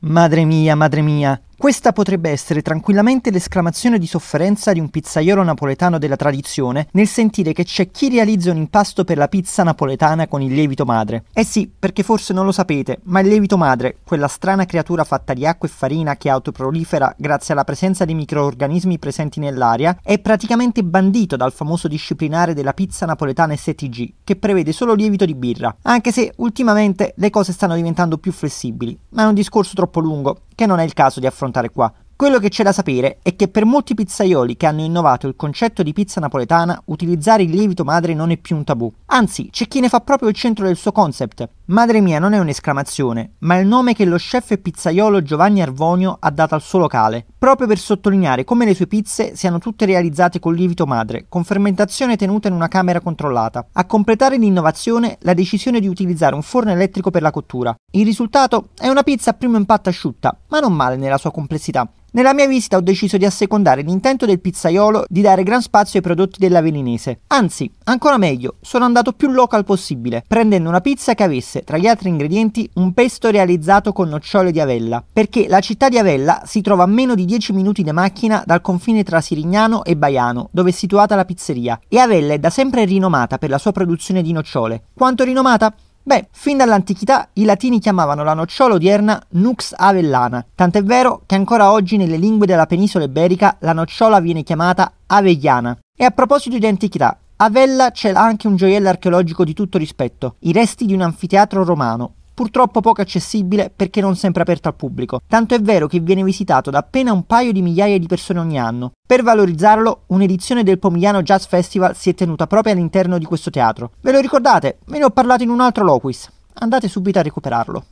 Madre mia, madre mia, questa potrebbe essere tranquillamente l'esclamazione di sofferenza di un pizzaiolo napoletano della tradizione nel sentire che c'è chi realizza un impasto per la pizza napoletana con il lievito madre. Eh sì, perché forse non lo sapete, ma il lievito madre, quella strana creatura fatta di acqua e farina che autoprolifera grazie alla presenza di microorganismi presenti nell'aria, è praticamente bandito dal famoso disciplinare della pizza napoletana STG, che prevede solo lievito di birra, anche se ultimamente le cose stanno diventando più flessibili, ma è un discorso troppo lungo che non è il caso di affrontare qua. Quello che c'è da sapere è che per molti pizzaioli che hanno innovato il concetto di pizza napoletana, utilizzare il lievito madre non è più un tabù. Anzi, c'è chi ne fa proprio il centro del suo concept. Madre mia non è un'esclamazione, ma il nome che lo chef e pizzaiolo Giovanni Arvonio ha dato al suo locale, proprio per sottolineare come le sue pizze siano tutte realizzate con lievito madre, con fermentazione tenuta in una camera controllata. A completare l'innovazione, la decisione di utilizzare un forno elettrico per la cottura. Il risultato è una pizza a primo impatto asciutta, ma non male nella sua complessità. Nella mia visita ho deciso di assecondare l'intento del pizzaiolo di dare gran spazio ai prodotti della Velinese. Anzi, ancora meglio, sono andato più local possibile, prendendo una pizza che avesse, tra gli altri ingredienti, un pesto realizzato con nocciole di Avella, perché la città di Avella si trova a meno di 10 minuti di macchina dal confine tra Sirignano e Baiano, dove è situata la pizzeria, e Avella è da sempre rinomata per la sua produzione di nocciole. Quanto rinomata? Beh, fin dall'antichità i latini chiamavano la nocciola odierna Nux avellana, tant'è vero che ancora oggi nelle lingue della penisola iberica la nocciola viene chiamata avegliana. E a proposito di antichità, a Vella c'è anche un gioiello archeologico di tutto rispetto, i resti di un anfiteatro romano, purtroppo poco accessibile perché non sempre aperto al pubblico, tanto è vero che viene visitato da appena un paio di migliaia di persone ogni anno. Per valorizzarlo, un'edizione del Pomigliano Jazz Festival si è tenuta proprio all'interno di questo teatro. Ve lo ricordate? Ve ne ho parlato in un altro loquis. Andate subito a recuperarlo.